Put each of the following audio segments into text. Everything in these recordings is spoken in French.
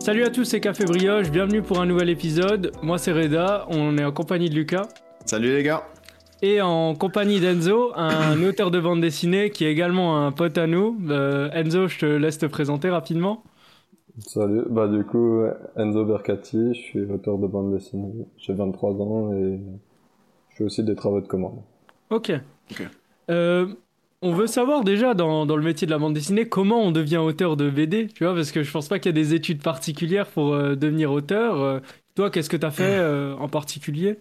Salut à tous, c'est Café Brioche, bienvenue pour un nouvel épisode. Moi c'est Reda, on est en compagnie de Lucas. Salut les gars. Et en compagnie d'Enzo, un auteur de bande dessinée qui est également un pote à nous. Euh, Enzo, je te laisse te présenter rapidement. Salut, bah du coup Enzo Bercati, je suis auteur de bande dessinée, j'ai 23 ans et je fais aussi des travaux de commande. Ok. Euh, on veut savoir déjà dans, dans, le métier de la bande dessinée comment on devient auteur de BD, tu vois, parce que je pense pas qu'il y a des études particulières pour euh, devenir auteur. Euh, toi, qu'est-ce que tu as fait euh, en particulier?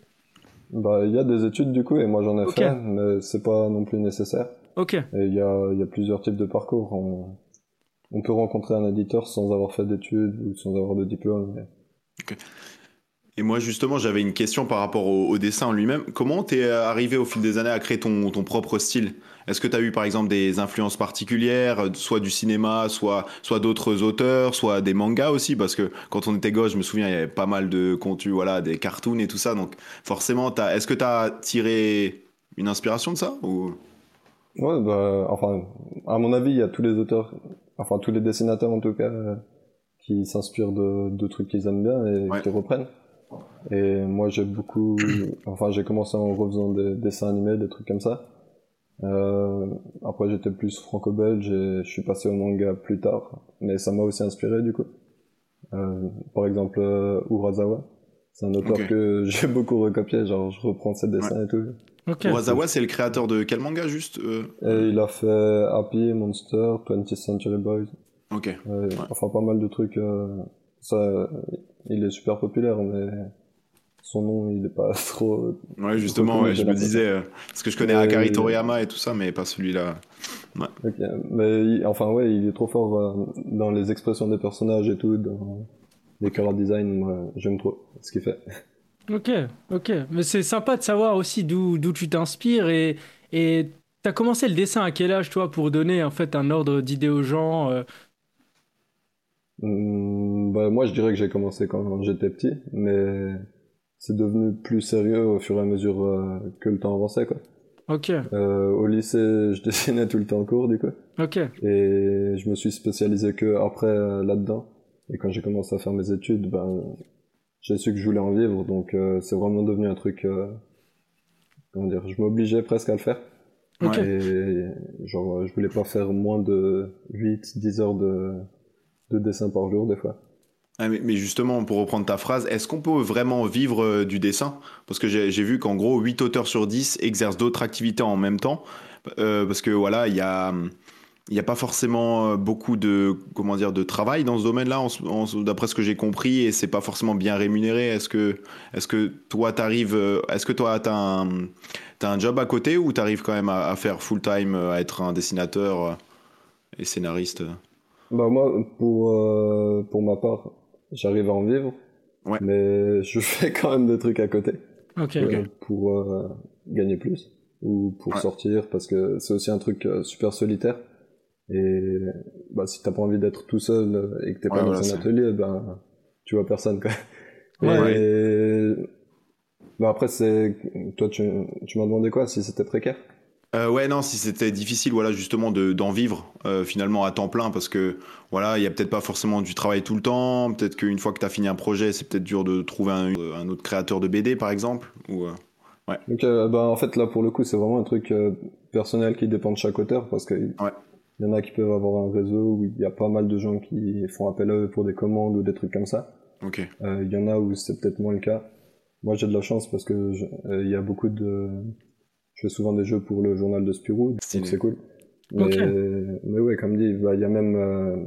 Bah, il y a des études du coup, et moi j'en ai fait, mais c'est pas non plus nécessaire. Ok. Et il y a, y a, plusieurs types de parcours. On, on, peut rencontrer un éditeur sans avoir fait d'études ou sans avoir de diplôme. Mais... Ok. Et moi, justement, j'avais une question par rapport au, au dessin en lui-même. Comment t'es arrivé au fil des années à créer ton, ton propre style? Est-ce que tu as eu, par exemple, des influences particulières, soit du cinéma, soit, soit d'autres auteurs, soit des mangas aussi? Parce que quand on était gauche, je me souviens, il y avait pas mal de contenus, voilà, des cartoons et tout ça. Donc, forcément, est-ce que tu as tiré une inspiration de ça ou... Ouais, bah, enfin, à mon avis, il y a tous les auteurs, enfin, tous les dessinateurs en tout cas, qui s'inspirent de, de trucs qu'ils aiment bien et ouais. qui reprennent. Et moi, j'ai beaucoup, enfin, j'ai commencé en refaisant des, dessins animés, des trucs comme ça. Euh, après, j'étais plus franco-belge et je suis passé au manga plus tard. Mais ça m'a aussi inspiré, du coup. Euh, par exemple, euh, Urasawa. C'est un auteur okay. que j'ai beaucoup recopié, genre, je reprends ses dessins ouais. et tout. Okay. Urasawa, c'est le créateur de quel manga, juste euh... et Il a fait Happy, Monster, 20th Century Boys. Ok. Ouais. Enfin, pas mal de trucs. euh, Ça, il est super populaire, mais son nom il est pas trop ouais justement ouais, je me disais euh, parce que je connais Akari Toriyama et tout ça mais pas celui-là. Ouais. mais il, enfin ouais il est trop fort euh, dans les expressions des personnages et tout dans les color design moi j'aime trop ce qu'il fait. Ok ok. Mais c'est sympa de savoir aussi d'où d'où tu t'inspires et et t'as commencé le dessin à quel âge toi pour donner en fait un ordre d'idée aux gens euh... mmh, bah, moi je dirais que j'ai commencé quand j'étais petit mais c'est devenu plus sérieux au fur et à mesure euh, que le temps avançait quoi. Ok. Euh, au lycée, je dessinais tout le temps en cours du coup. Ok. Et je me suis spécialisé que après euh, là-dedans. Et quand j'ai commencé à faire mes études, ben j'ai su que je voulais en vivre, donc euh, c'est vraiment devenu un truc. euh, comment dire Je m'obligeais presque à le faire. Ok. Et genre, je voulais pas faire moins de 8-10 heures de, de dessin par jour des fois. Ah, mais, justement, pour reprendre ta phrase, est-ce qu'on peut vraiment vivre euh, du dessin? Parce que j'ai vu qu'en gros, 8 auteurs sur 10 exercent d'autres activités en même temps. Euh, parce que voilà, il y a, y a pas forcément beaucoup de, comment dire, de travail dans ce domaine-là, d'après ce que j'ai compris, et c'est pas forcément bien rémunéré. Est-ce que, est que toi, t'arrives, est-ce que toi, t'as un, as un job à côté ou t'arrives quand même à, à faire full-time, à être un dessinateur et scénariste Bah moi, pour, euh, pour ma part, j'arrive à en vivre, ouais. mais je fais quand même des trucs à côté okay, euh, okay. pour euh, gagner plus ou pour ouais. sortir parce que c'est aussi un truc euh, super solitaire et bah, si t'as pas envie d'être tout seul et que t'es pas ouais, dans voilà, un atelier, ben tu vois personne quoi. Ouais, et bah, après c'est toi tu, tu m'as demandé quoi si c'était précaire? Euh, ouais, non, si c'était difficile, voilà, justement, de, d'en vivre euh, finalement à temps plein, parce que voilà, il y a peut-être pas forcément du travail tout le temps. Peut-être qu'une fois que tu as fini un projet, c'est peut-être dur de trouver un, un, autre créateur de BD, par exemple. Ou euh, ouais. Donc, bah, en fait, là, pour le coup, c'est vraiment un truc euh, personnel qui dépend de chaque auteur, parce que ouais. il y en a qui peuvent avoir un réseau où il y a pas mal de gens qui font appel à eux pour des commandes ou des trucs comme ça. Ok. Euh, il y en a où c'est peut-être moins le cas. Moi, j'ai de la chance parce que il y a beaucoup de je fais souvent des jeux pour le journal de Spirou, donc c'est cool. Mais, okay. mais ouais, comme dit, il bah, y a même euh,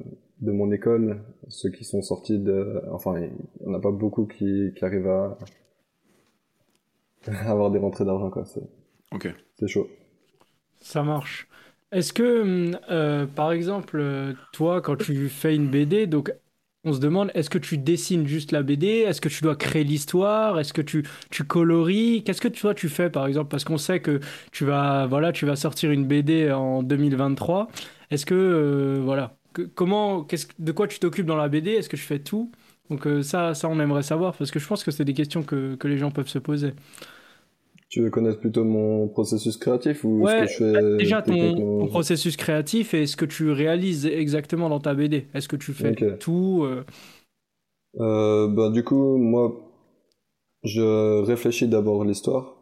de mon école ceux qui sont sortis de. Enfin, il n'y en a pas beaucoup qui, qui arrivent à... à avoir des rentrées d'argent, quoi. C'est okay. chaud. Ça marche. Est-ce que, euh, par exemple, toi, quand tu fais une BD, donc on se demande, est-ce que tu dessines juste la BD Est-ce que tu dois créer l'histoire? Est-ce que tu, tu coloris? Qu'est-ce que toi tu fais par exemple? Parce qu'on sait que tu vas, voilà, tu vas sortir une BD en 2023. Est-ce que, euh, voilà, que, comment, qu'est-ce, de quoi tu t'occupes dans la BD Est-ce que tu fais tout? Donc euh, ça, ça, on aimerait savoir parce que je pense que c'est des questions que, que les gens peuvent se poser. Tu veux connaître plutôt mon processus créatif ou ouais, ce que je fais déjà ton, ton, processus créatif et ce que tu réalises exactement dans ta BD. Est-ce que tu fais okay. tout euh... euh, bah, Du coup, moi, je réfléchis d'abord l'histoire,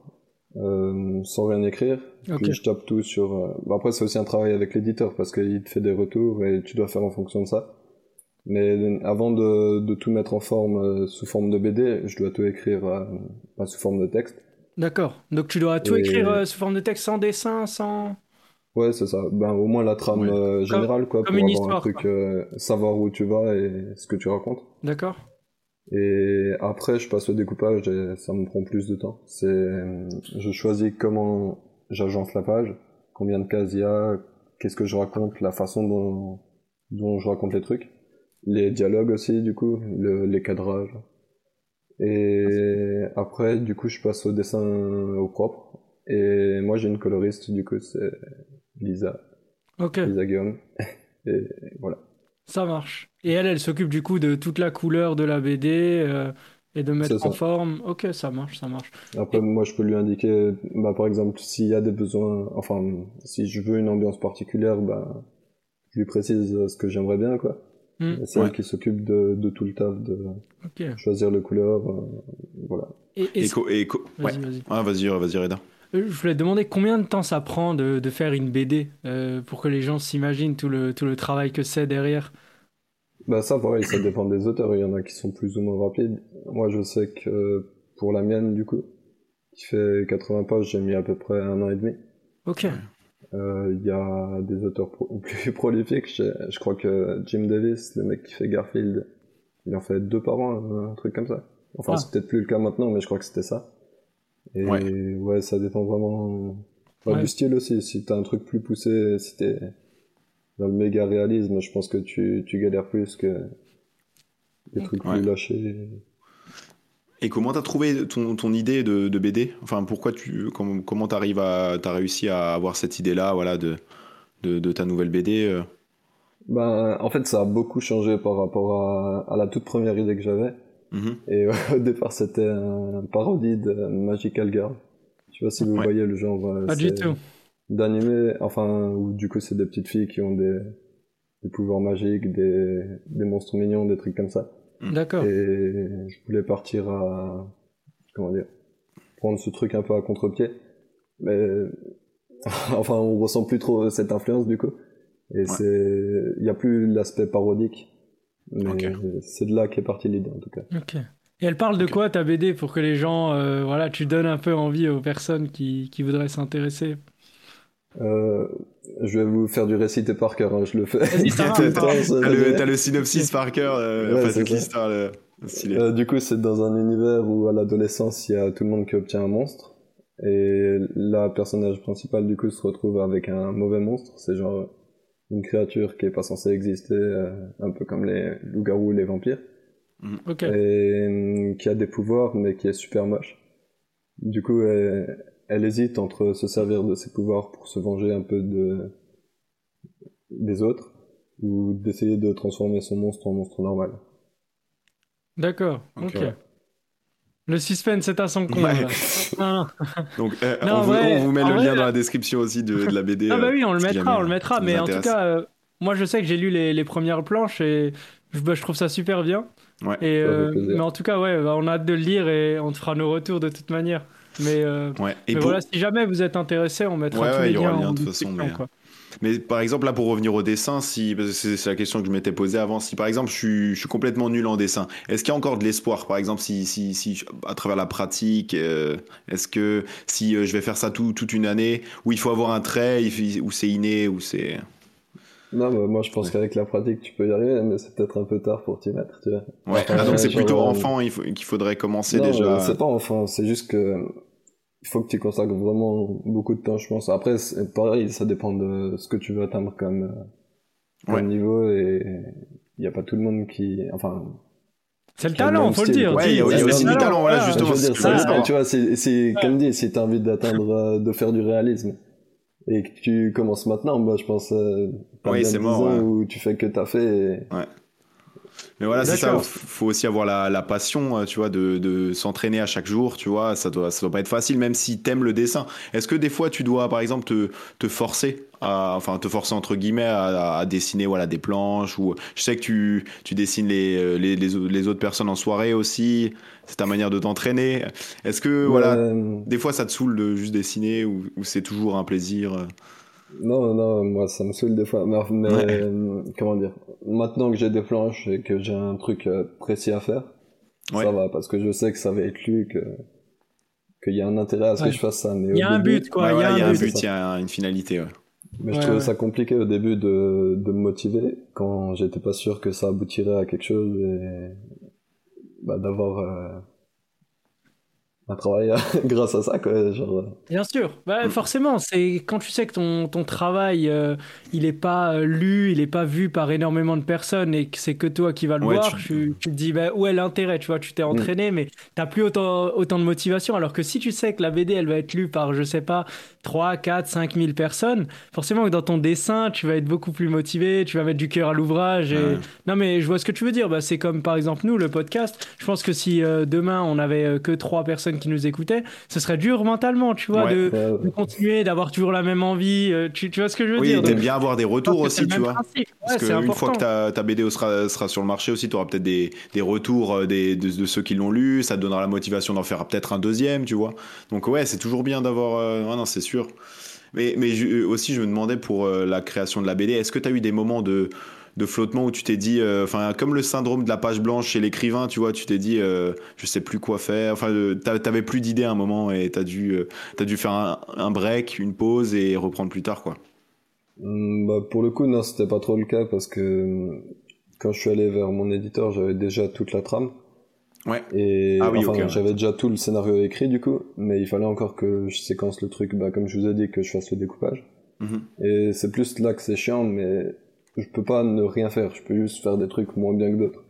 euh, sans rien écrire. Puis je tape tout sur. Euh, bah, après, c'est aussi un travail avec l'éditeur parce qu'il te fait des retours et tu dois faire en fonction de ça. Mais avant de, de tout mettre en forme euh, sous forme de BD, je dois tout écrire euh, sous forme de texte. D'accord. Donc tu dois tout écrire sous forme de texte sans dessin, sans. Ouais, c'est ça. Ben, au moins la trame générale, quoi, pour avoir un truc, savoir où tu vas et ce que tu racontes. D'accord. Et après, je passe au découpage et ça me prend plus de temps. C'est, je choisis comment j'agence la page, combien de cases il y a, qu'est-ce que je raconte, la façon dont, dont je raconte les trucs, les dialogues aussi, du coup, le, les cadrages. Et après, du coup, je passe au dessin au propre. Et moi, j'ai une coloriste, du coup, c'est Lisa. Ok. Lisa Guillaume. et voilà. Ça marche. Et elle, elle s'occupe du coup de toute la couleur de la BD euh, et de mettre en forme. Ok, ça marche, ça marche. Après, moi, je peux lui indiquer, bah, par exemple, s'il y a des besoins, enfin, si je veux une ambiance particulière, bah, je lui précise ce que j'aimerais bien, quoi. C'est elle qui s'occupe de, de, tout le taf, de choisir les couleurs, euh, voilà. Et, et, vas-y, vas-y. Ah, vas-y, vas-y, Reda. Euh, je voulais te demander combien de temps ça prend de, de faire une BD euh, pour que les gens s'imaginent tout le, tout le travail que c'est derrière? Bah ça pareil, ça dépend des auteurs, il y en a qui sont plus ou moins rapides. Moi je sais que pour la mienne du coup, qui fait 80 pages, j'ai mis à peu près un an et demi. Ok. Euh, il y a des auteurs plus prolifiques, je, crois que Jim Davis, le mec qui fait Garfield, il en fait deux par an, un truc comme ça. Enfin ah. c'est peut-être plus le cas maintenant, mais je crois que c'était ça. Et ouais. ça dépend vraiment du style aussi. Si t'as un truc plus poussé, si t'es dans le méga réalisme, je pense que tu, tu galères plus que les trucs plus lâchés. Et comment t'as trouvé ton, ton idée de, de, BD Enfin, pourquoi tu, comment, comment t'arrives à, t'as réussi à avoir cette idée-là, voilà, de, de, de, ta nouvelle BD euh? Ben, en fait, ça a beaucoup changé par rapport à, à la toute première idée que j'avais. Mhm. Et au départ, c'était un parodie de Magical Girl. Je sais pas si vous voyez le genre. Euh, pas du tout. D'animé, enfin, où du coup, c'est des petites filles qui ont des, des pouvoirs magiques, des, des monstres mignons, des trucs comme ça. Mm. D'accord. Et je voulais partir à. Comment dire Prendre ce truc un peu à contre-pied. Mais. enfin, on ressent plus trop cette influence du coup. Et c'est. Il n'y a plus l'aspect parodique c'est de là qu'est partie l'idée en tout cas. Ok. Et elle parle de quoi ta BD pour que les gens, euh, voilà, tu donnes un peu envie aux personnes qui, qui voudraient s'intéresser? Euh, je vais vous faire du récité par cœur, hein, je le fais. T'as le, synopsis par cœur, euh, euh, du coup, c'est dans un univers où à l'adolescence, il y a tout le monde qui obtient un monstre. Et la personnage principal, du coup, se retrouve avec un mauvais monstre. C'est genre une créature qui est pas censée exister, euh, un peu comme les loups-garous ou les vampires. Mm. Et euh, qui a des pouvoirs, mais qui est super moche. Du coup, elle, hésite entre se servir de ses pouvoirs pour se venger un peu de des autres, ou d'essayer de transformer son monstre en monstre normal. D'accord, ok. Le suspense est à son compte. Donc, euh, on, vous, met le lien dans la description aussi de, la BD. Ah bah oui, on le mettra, on le mettra. Mais en tout cas, euh, moi je sais que j'ai lu les, premières planches et bah, je, trouve ça super bien. Ouais. Et, euh, mais en tout cas, ouais, bah, on a hâte de le lire et on te fera nos retours de toute manière. Mais, ouais. et voilà, si jamais vous êtes intéressé, on mettra tous les liens. en de toute façon. Mais... Mais par exemple, là, pour revenir au dessin, si, c'est la question que je m'étais posée avant, si par exemple, je suis, je suis complètement nul en dessin, est-ce qu'il y a encore de l'espoir? Par exemple, si, si, si, à travers la pratique, euh, est-ce que si euh, je vais faire ça tout, toute une année, où il faut avoir un trait, où c'est inné, où c'est. Non, bah, moi je pense qu'avec la pratique tu peux y arriver, mais c'est peut-être un peu tard pour t'y mettre, tu vois. Ouais, ah, donc c'est plutôt enfant qu'il faudrait commencer non, déjà. C'est pas enfant, c'est juste que il faut que tu consacres vraiment beaucoup de temps, je pense. Après, pareil, ça dépend de ce que tu veux atteindre comme, comme niveau et il n'y a pas tout le monde qui, enfin. C'est le talent, faut le dire. Ouais, il y a, aussi du talent, voilà, justement. Je dire, tu vois, c'est, comme dit, si t'as envie d'atteindre, euh, de faire du réalisme et que tu commences maintenant, bah, je pense, euh, oui, c'est mort. Où tu fais que t'as fait. Ouais. Mais voilà, c'est ça. Faut aussi avoir la, passion, euh, tu vois, de, s'entraîner à chaque jour, tu vois. Ça doit, ça doit pas être facile, même si t'aimes le dessin. Est-ce que des fois, tu dois, par exemple, te, te forcer à, enfin, te forcer entre guillemets à, dessiner, voilà, des planches ou je sais que tu, tu dessines les, euh, les, les, autres personnes en soirée aussi. C'est ta manière de t'entraîner. Est-ce que, voilà, des fois, ça te saoule de juste dessiner ou, ou c'est toujours un plaisir? Non, non, moi ça me saoule des fois. Mais, euh, comment dire Maintenant que j'ai des planches et que j'ai un truc euh, précis à faire, ça va parce que je sais que ça va être lu, que qu'il y a un intérêt à ce que je fasse ça. il y a un but, quoi. il y a un but, il y a une finalité. Mais je trouvais ça compliqué au début de, de me motiver quand j'étais pas sûr que ça aboutirait à quelque chose et bah, d'avoir euh, un travail grâce à ça quoi genre... bien sûr. Bah, forcément c'est quand tu sais que ton, ton travail euh, il est pas euh, lu il est pas vu par énormément de personnes et que c'est que toi qui vas le voir tu... Tu, te dis bah, où est l'intérêt tu vois tu t'es mm. entraîné mais t'as plus autant autant de motivation. Alors que si tu sais que la BD elle va être lue par je sais pas 3 4 5 000 personnes forcément que dans ton dessin tu vas être beaucoup plus motivé tu vas mettre du cœur à l'ouvrage et... non mais je vois ce que tu veux dire. Bah, c'est comme par exemple nous le podcast. Je pense que si euh, demain on avait que trois personnes qui nous écoutaient, ce serait dur mentalement, tu vois, de, continuer, d'avoir toujours la même envie. Euh, tu, tu, vois ce que je veux dire Oui, t'aimes bien avoir des retours aussi, tu vois. Parce qu'une fois que ta, ta BD sera, sera, sur le marché aussi, tu auras peut-être des, des, retours euh, des, de, ceux qui l'ont lu, ça te donnera la motivation d'en faire peut-être un deuxième, tu vois. Donc ouais, c'est toujours bien d'avoir... Euh, non, c'est sûr. Mais, mais aussi, je me demandais pour la création de la BD, est-ce que tu as eu des moments de de flottement où tu t'es dit, euh, enfin, comme le syndrome de la page blanche chez l'écrivain, tu vois, tu t'es dit, euh, je sais plus quoi faire. Enfin, euh, t'avais plus d'idées à un moment et t'as dû, as dû faire un, break, une pause et reprendre plus tard, quoi. Bah, pour le coup, non, c'était pas trop le cas parce que quand je suis allé vers mon éditeur, j'avais déjà toute la trame. Ouais. Et ah oui, enfin, j'avais déjà tout le scénario écrit du coup, mais il fallait encore que je séquence le truc, bah, comme je vous ai dit, que je fasse le découpage. Mhm. Et c'est plus là que c'est chiant, mais je peux pas ne rien faire, je peux juste faire des trucs moins bien que d'autres.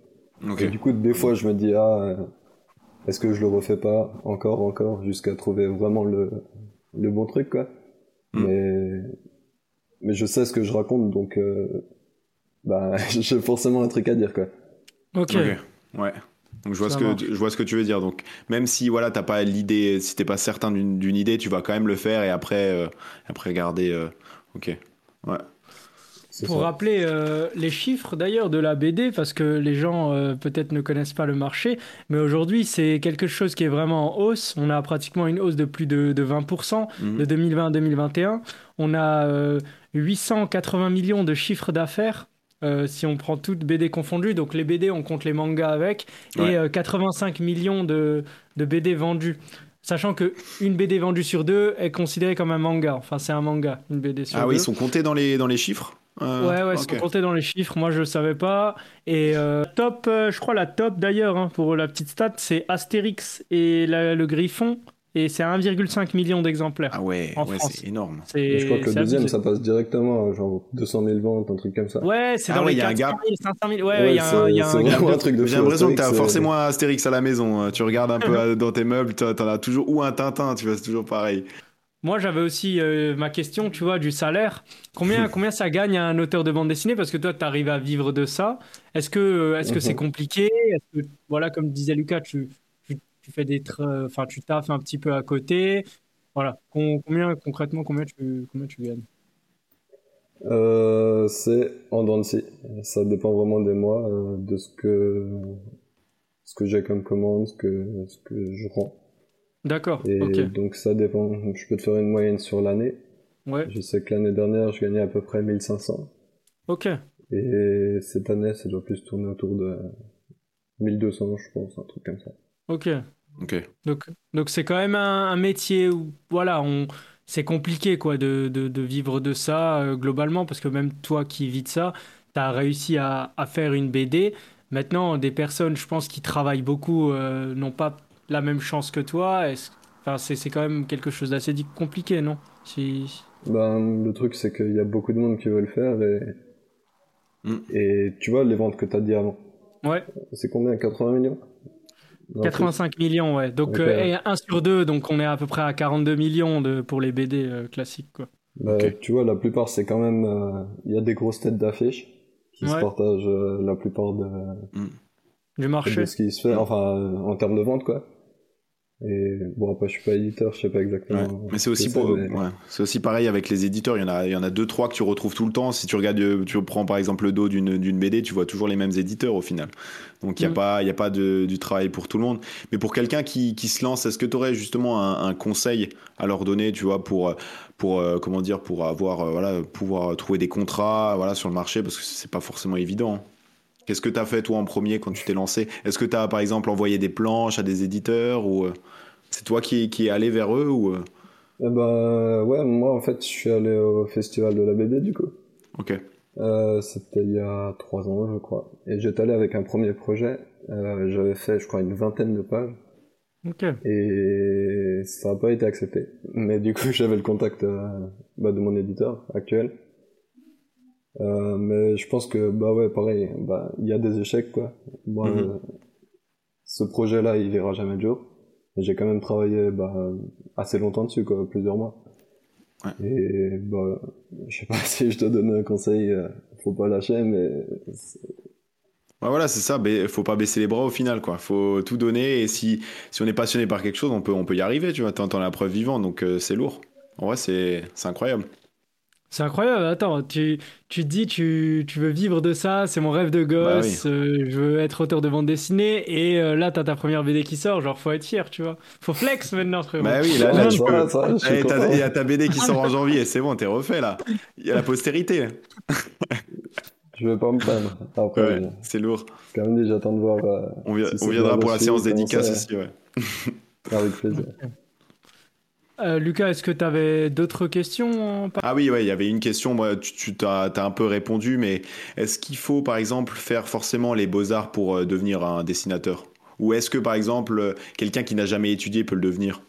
Et du coup, des fois, je me dis, ah, euh, est-ce que je le refais pas encore, encore, jusqu'à trouver vraiment le, le bon truc, quoi. Hmm. Mais, mais je sais ce que je raconte, donc, euh, bah, j'ai forcément un truc à dire, quoi. Ok. Ouais. Donc je vois, ce que, je vois ce que tu veux dire. Donc même si voilà t'as pas l'idée, si t'es pas certain d'une idée, tu vas quand même le faire et après, euh, après regarder. ok. Ouais. Pour rappeler euh, les chiffres d'ailleurs de la BD, parce que les gens euh, peut-être ne connaissent pas le marché, mais aujourd'hui c'est quelque chose qui est vraiment en hausse. On a pratiquement une hausse de plus de, 20% mhm. de 2020 à 2021. On a 880 euh, millions de chiffres d'affaires. si on prend toutes BD confondues, donc les BD, on compte les mangas avec, et 85 millions de, de BD vendus. Sachant que une BD vendue sur deux est considérée comme un manga. Enfin, c'est un manga, une BD sur deux. Ah oui, ils sont comptés dans les, dans les chiffres? Euh, ouais, ouais, c'est compté dans les chiffres. Moi, je ne savais pas. Et euh, top, euh, je crois la top d'ailleurs, hein, pour la petite stat, c'est Astérix et le Griffon. Et c'est 1,5 million d'exemplaires. Ah ouais, ouais c'est énorme. Je crois que le deuxième, ça passe directement, genre 200 000 ventes, un truc comme ça. Ouais, c'est ah dans les 400 000, 500 000. Ouais, il y a un, y a un, truc de J'ai l'impression que tu as forcément un Astérix à la maison. Tu regardes un peu dans tes meubles, tu en as toujours, ou un Tintin, tu vois, c'est toujours pareil. Moi, j'avais aussi euh, ma question, tu vois, du salaire. Combien, combien ça gagne un auteur de bande dessinée? Parce que toi, tu arrives à vivre de ça. Est-ce que euh, est-ce que c'est mhm. compliqué? Que, voilà, comme disait Lucas, tu, tu, fais des, enfin, tu taffes un petit peu à côté. Voilà. combien concrètement, combien tu, combien tu gagnes? Euh, C'est en dents Ça dépend vraiment des mois, de ce que ce que j'ai comme commande, ce que ce que je rends. D'accord. Et donc ça dépend. Je peux te faire une moyenne sur l'année. Ouais. Je sais que l'année dernière, je gagnais à peu près 1500. Ok. Et cette année, ça doit plus tourner autour de 1200, je pense, un truc comme ça. Ok. Ok. Donc, donc c'est quand même un, métier où, voilà, on, c'est compliqué, quoi, de, de, de, vivre de ça euh, globalement, parce que même toi qui vis de ça, tu as réussi à, à, faire une BD. Maintenant, des personnes, je pense, qui travaillent beaucoup, euh, n'ont pas la même chance que toi enfin, c'est quand même quelque chose d'assez compliqué, non? Si... ben, Le truc, c'est qu'il y a beaucoup de monde qui veut le faire et, mm. et tu vois les ventes que tu as dit avant. Ouais. C'est combien? 80 millions? 85 millions, ouais. Donc, euh, et 1 sur 2, donc on est à peu près à 42 millions de, pour les BD euh, classiques, quoi. Bah, Tu vois, la plupart, c'est quand même. Euh, il y a des grosses têtes d'affiches qui se partagent la plupart de, mm. du marché. De ce qui se fait, enfin, en termes de vente, quoi. Et bon, après, je suis pas éditeur, je sais pas exactement. Mais c'est aussi, pour... ouais. c'est aussi pareil avec les éditeurs. Il y en a, il y en a deux, trois que tu retrouves tout le temps. Si tu regardes, tu prends par exemple le dos d'une, d'une BD, tu vois toujours les mêmes éditeurs au final. Donc il n'y a mm. pas, il y a pas de, du travail pour tout le monde. Mais pour quelqu'un qui, qui se lance, est-ce que tu aurais justement un, un, conseil à leur donner, tu vois, pour, pour euh, comment dire, pour avoir, euh, voilà, pouvoir trouver des contrats, voilà, sur le marché, parce que c'est pas forcément évident. Hein. Qu'est-ce que tu as fait toi en premier quand tu t'es lancé? Est-ce que tu as par exemple envoyé des planches à des éditeurs ou euh, c'est toi qui, qui es allé vers eux ou euh? eh ben, ouais, moi en fait je suis allé au festival de la BD du coup. Ok. Euh, c'était il y a trois ans je crois. Et j'étais allé avec un premier projet. J'avais fait je crois une vingtaine de pages. Ok. Et ça n'a pas été accepté. Mais du coup j'avais le contact bah, de mon éditeur actuel. Euh, mais je pense que bah ouais pareil bah il y a des échecs quoi moi mhm. euh, ce projet là il verra jamais le jour j'ai quand même travaillé bah, assez longtemps dessus quoi plusieurs mois ouais. et bah je sais pas si je te donne un conseil euh, faut pas lâcher mais bah voilà, c'est ça. Il faut pas baisser les bras au final, quoi. Faut tout donner. Et si, si on est passionné par quelque chose, on peut, on peut y arriver, tu vois. T'entends la preuve vivante, donc c'est lourd. En vrai, c'est incroyable. C'est incroyable. Attends, tu, tu te dis, tu, tu veux vivre de ça, c'est mon rêve de bah gosse, euh, je veux être auteur de bande dessinée, et euh, là, t'as ta première BD qui sort, genre, faut être fier, tu vois. Faut flex maintenant, frérot. Bah oui, là, là tu peux. Il y a ta BD qui sort en janvier, c'est bon, t'es refait, là. Il y a la postérité. je vais pas me plaindre. Après, c'est lourd. Quand même j'attends de voir. Euh, on, on viendra pour la séance dédicace aussi, ouais. Avec plaisir. Euh, Lucas, est-ce que tu avais d'autres questions Ah oui, ouais, il y avait une question. Moi, tu, as, un peu répondu, mais est-ce qu'il faut, par exemple, faire forcément les beaux-arts pour euh, devenir un dessinateur? Ou est-ce que, par exemple, quelqu'un qui n'a jamais étudié peut le devenir?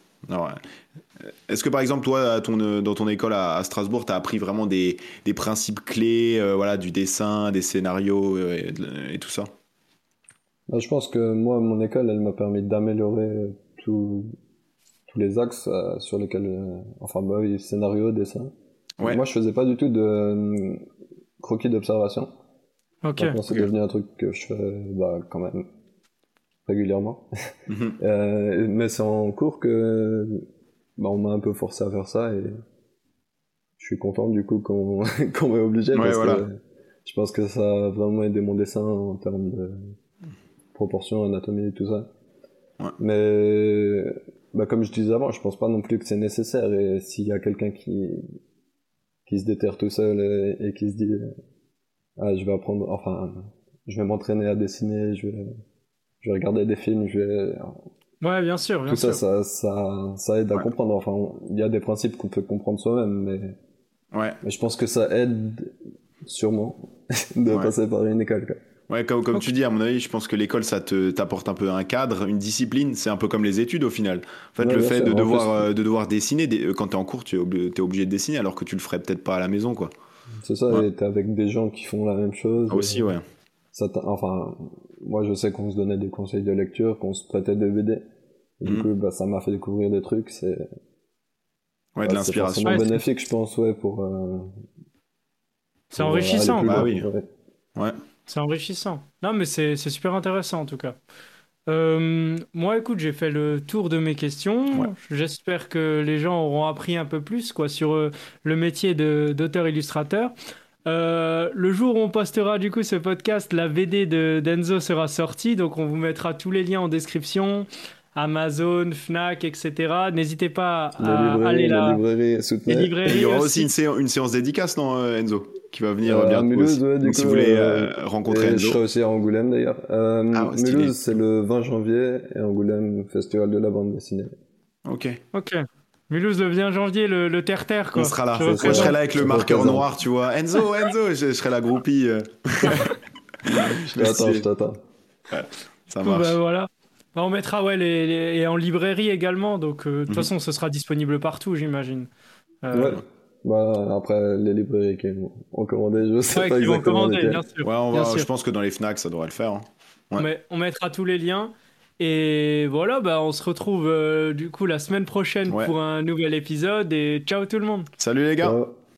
Est-ce que, par exemple, toi, dans ton école à, Strasbourg, tu as appris vraiment des, principes clés euh, voilà, du dessin, des scénarios et, tout ça? Bah, Je pense que moi, mon école, elle m'a permis d'améliorer tout tous les axes euh, sur lesquels, euh, enfin, bah oui, scénario, dessin. Moi, je faisais pas du tout de euh, croquis d'observation. Ok. c'est devenu un truc que je fais, bah, quand même régulièrement. Mhm. mais c'est en cours que, bah, on m'a un peu forcé à faire ça et je suis content du coup qu'on qu'on m'ait obligé parce que je pense que ça a vraiment aidé mon dessin en termes de proportion, anatomie et tout ça. Ouais. Mais bah, comme je disais avant, je pense pas non plus que c'est nécessaire. Et s'il y a quelqu'un qui, qui se déterre tout seul et, qui se dit, ah, je vais apprendre, enfin, je vais m'entraîner à dessiner, je vais, je vais regarder des films, je vais. Ouais, bien sûr, bien tout sûr. ça, ça, ça, ça aide à comprendre. Enfin, il y a des principes qu'on peut comprendre soi-même, mais. Ouais. Mais je pense que ça aide sûrement de passer par une école, quoi. Ouais, comme, comme tu dis, à mon avis, je pense que l'école, ça te t'apporte un peu un cadre, une discipline. C'est un peu comme les études au final. En fait, le fait de devoir, euh, de devoir dessiner, euh, quand tu es en cours, tu es, obligé de dessiner alors que tu le ferais peut-être pas à la maison, quoi. C'est ça, et t'es avec des gens qui font la même chose. Ah, aussi, ouais. Ça enfin, moi, je sais qu'on se donnait des conseils de lecture, qu'on se prêtait des BD. du mhm. coup, bah, ça m'a fait découvrir des trucs. C'est. Ouais, de l'inspiration. C'est bénéfique, je pense, ouais, pour. Euh, c'est enrichissant, bah oui. ouais. C'est enrichissant. Non, mais c'est super intéressant en tout cas. Euh, moi, écoute, j'ai fait le tour de mes questions. J'espère que les gens auront appris un peu plus quoi, sur euh, le métier d'auteur-illustrateur. Euh, le jour où on postera du coup ce podcast, la VD de d'Enzo sera sortie, donc on vous mettra tous les liens en description. Amazon, Fnac, etc. N'hésitez pas à aller là. Les librairies, Il y aura aussi, Une, une, séance dédicace, non, Enzo? Qui va venir euh, bientôt. Mulhouse, ouais, Donc, si vous voulez euh, euh, rencontrer Enzo. Je serai aussi à Angoulême d'ailleurs. Euh, ah, Mulhouse, c'est le 20 janvier et Angoulême, festival de la bande dessinée. Ok. Ok. Mulhouse le 20 janvier, le, terre-terre quoi. On sera là. Je, serai là avec le marqueur noir, tu vois. Enzo, Enzo, je, serai la groupie. je t'attends, je t'attends. ça marche. Bah, voilà. Bah, on mettra ouais les, et en librairie également, donc de toute mhm. façon ce sera disponible partout, j'imagine. Ouais. Bah, après, les librairies qui ont commandé, je sais pas exactement. Commander, bien sûr. Ouais, on va, je pense que dans les FNAC, ça devrait le faire. Hein. on mettra tous les liens. Et voilà, bah, on se retrouve euh, du coup la semaine prochaine pour un nouvel épisode. Et ciao tout le monde. Salut les gars.